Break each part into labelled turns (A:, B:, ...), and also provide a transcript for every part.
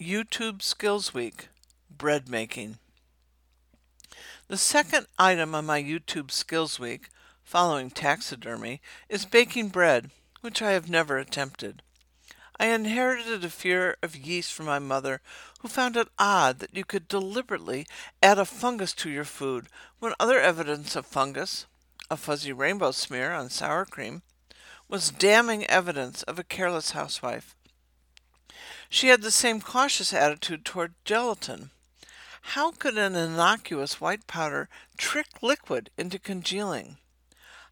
A: YouTube Skills Week Bread Making. The second item on my YouTube Skills Week, following taxidermy, is baking bread, which I have never attempted. I inherited a fear of yeast from my mother, who found it odd that you could deliberately add a fungus to your food when other evidence of fungus, a fuzzy rainbow smear on sour cream, was damning evidence of a careless housewife. She had the same cautious attitude toward gelatin. How could an innocuous white powder trick liquid into congealing?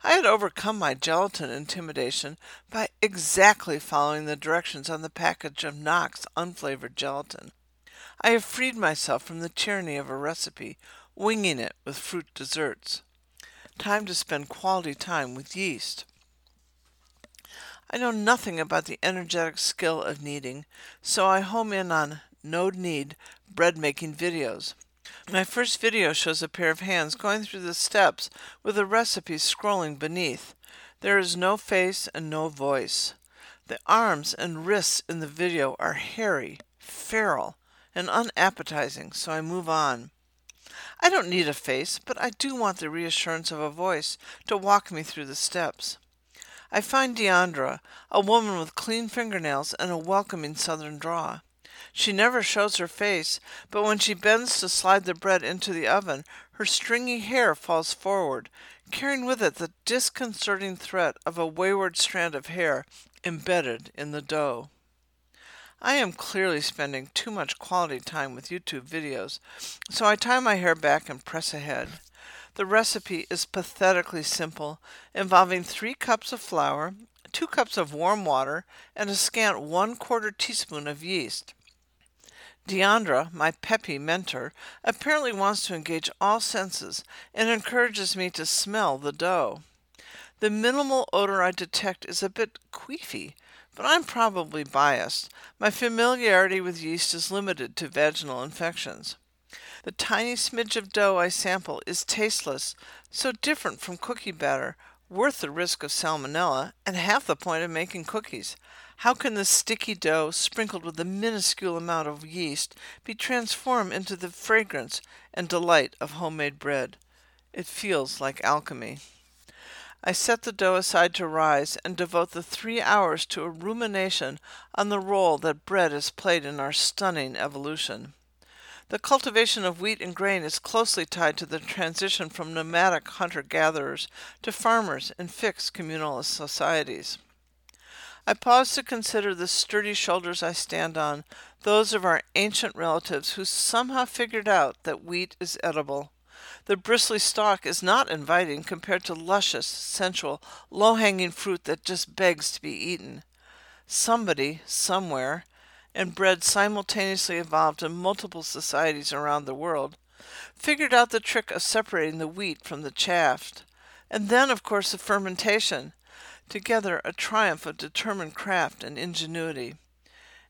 A: I had overcome my gelatin intimidation by exactly following the directions on the package of Knox unflavored gelatin. I have freed myself from the tyranny of a recipe, winging it with fruit desserts. Time to spend quality time with yeast. I know nothing about the energetic skill of kneading, so I home in on no knead bread making videos. My first video shows a pair of hands going through the steps with a recipe scrolling beneath. There is no face and no voice. The arms and wrists in the video are hairy, feral, and unappetizing, so I move on. I don't need a face, but I do want the reassurance of a voice to walk me through the steps. I find Deandra, a woman with clean fingernails and a welcoming southern draw. She never shows her face, but when she bends to slide the bread into the oven, her stringy hair falls forward, carrying with it the disconcerting threat of a wayward strand of hair embedded in the dough. I am clearly spending too much quality time with YouTube videos, so I tie my hair back and press ahead. The recipe is pathetically simple, involving three cups of flour, two cups of warm water, and a scant one quarter teaspoon of yeast. Deandra, my peppy mentor, apparently wants to engage all senses and encourages me to smell the dough. The minimal odor I detect is a bit queefy, but I'm probably biased. My familiarity with yeast is limited to vaginal infections. The tiny smidge of dough I sample is tasteless, so different from cookie batter, worth the risk of salmonella, and half the point of making cookies. How can the sticky dough, sprinkled with a minuscule amount of yeast, be transformed into the fragrance and delight of homemade bread? It feels like alchemy. I set the dough aside to rise and devote the three hours to a rumination on the role that bread has played in our stunning evolution. The cultivation of wheat and grain is closely tied to the transition from nomadic hunter gatherers to farmers in fixed communalist societies. I pause to consider the sturdy shoulders I stand on, those of our ancient relatives who somehow figured out that wheat is edible. The bristly stalk is not inviting compared to luscious, sensual, low hanging fruit that just begs to be eaten. Somebody, somewhere, and bread simultaneously evolved in multiple societies around the world, figured out the trick of separating the wheat from the chaff. And then, of course, the fermentation, together a triumph of determined craft and ingenuity.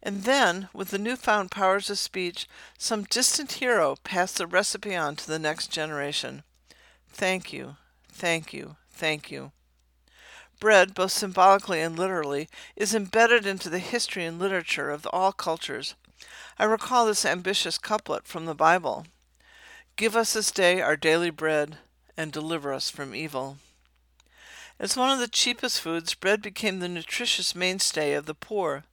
A: And then, with the newfound powers of speech, some distant hero passed the recipe on to the next generation. Thank you, thank you, thank you. Bread, both symbolically and literally, is embedded into the history and literature of all cultures. I recall this ambitious couplet from the Bible Give us this day our daily bread, and deliver us from evil. As one of the cheapest foods, bread became the nutritious mainstay of the poor.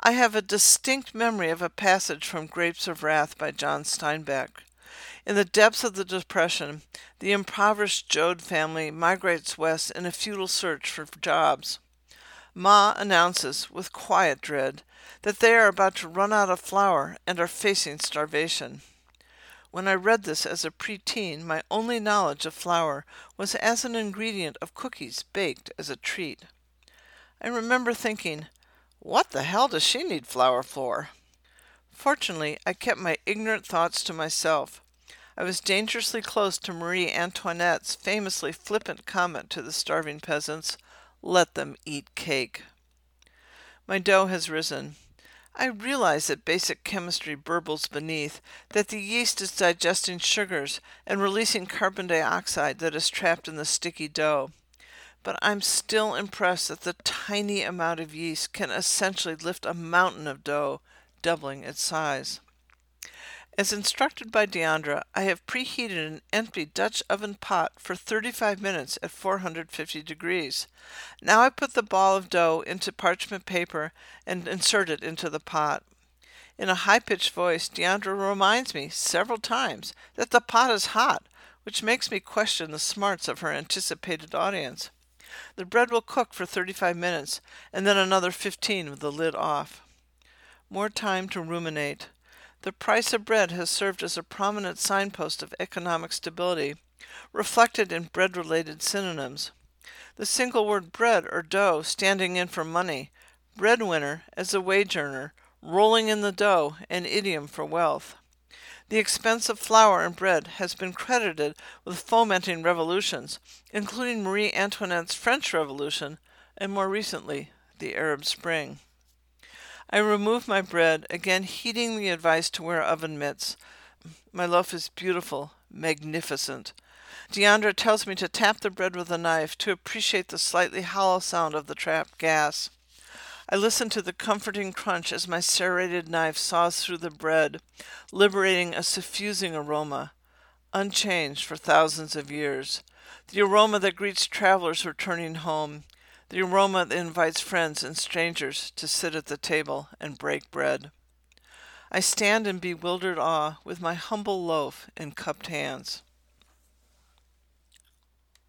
A: I have a distinct memory of a passage from Grapes of Wrath by John Steinbeck. In the depths of the Depression, the impoverished Joad family migrates west in a futile search for jobs. Ma announces, with quiet dread, that they are about to run out of flour and are facing starvation. When I read this as a preteen, my only knowledge of flour was as an ingredient of cookies baked as a treat. I remember thinking, what the hell does she need flour for? Fortunately, I kept my ignorant thoughts to myself. I was dangerously close to Marie Antoinette's famously flippant comment to the starving peasants, Let them eat cake. My dough has risen. I realize that basic chemistry burbles beneath, that the yeast is digesting sugars and releasing carbon dioxide that is trapped in the sticky dough. But I'm still impressed that the tiny amount of yeast can essentially lift a mountain of dough doubling its size. As instructed by Deandra, I have preheated an empty Dutch oven pot for 35 minutes at 450 degrees. Now I put the ball of dough into parchment paper and insert it into the pot. In a high pitched voice, Deandra reminds me several times that the pot is hot, which makes me question the smarts of her anticipated audience. The bread will cook for 35 minutes and then another 15 with the lid off. More time to ruminate. The price of bread has served as a prominent signpost of economic stability, reflected in bread related synonyms. The single word bread or dough standing in for money, breadwinner as a wage earner, rolling in the dough, an idiom for wealth. The expense of flour and bread has been credited with fomenting revolutions, including Marie Antoinette's French Revolution and more recently the Arab Spring. I remove my bread, again heeding the advice to wear oven mitts. My loaf is beautiful, magnificent. Deandra tells me to tap the bread with a knife to appreciate the slightly hollow sound of the trapped gas. I listen to the comforting crunch as my serrated knife saws through the bread, liberating a suffusing aroma, unchanged for thousands of years. The aroma that greets travelers returning home, the aroma invites friends and strangers to sit at the table and break bread. I stand in bewildered awe with my humble loaf in cupped hands.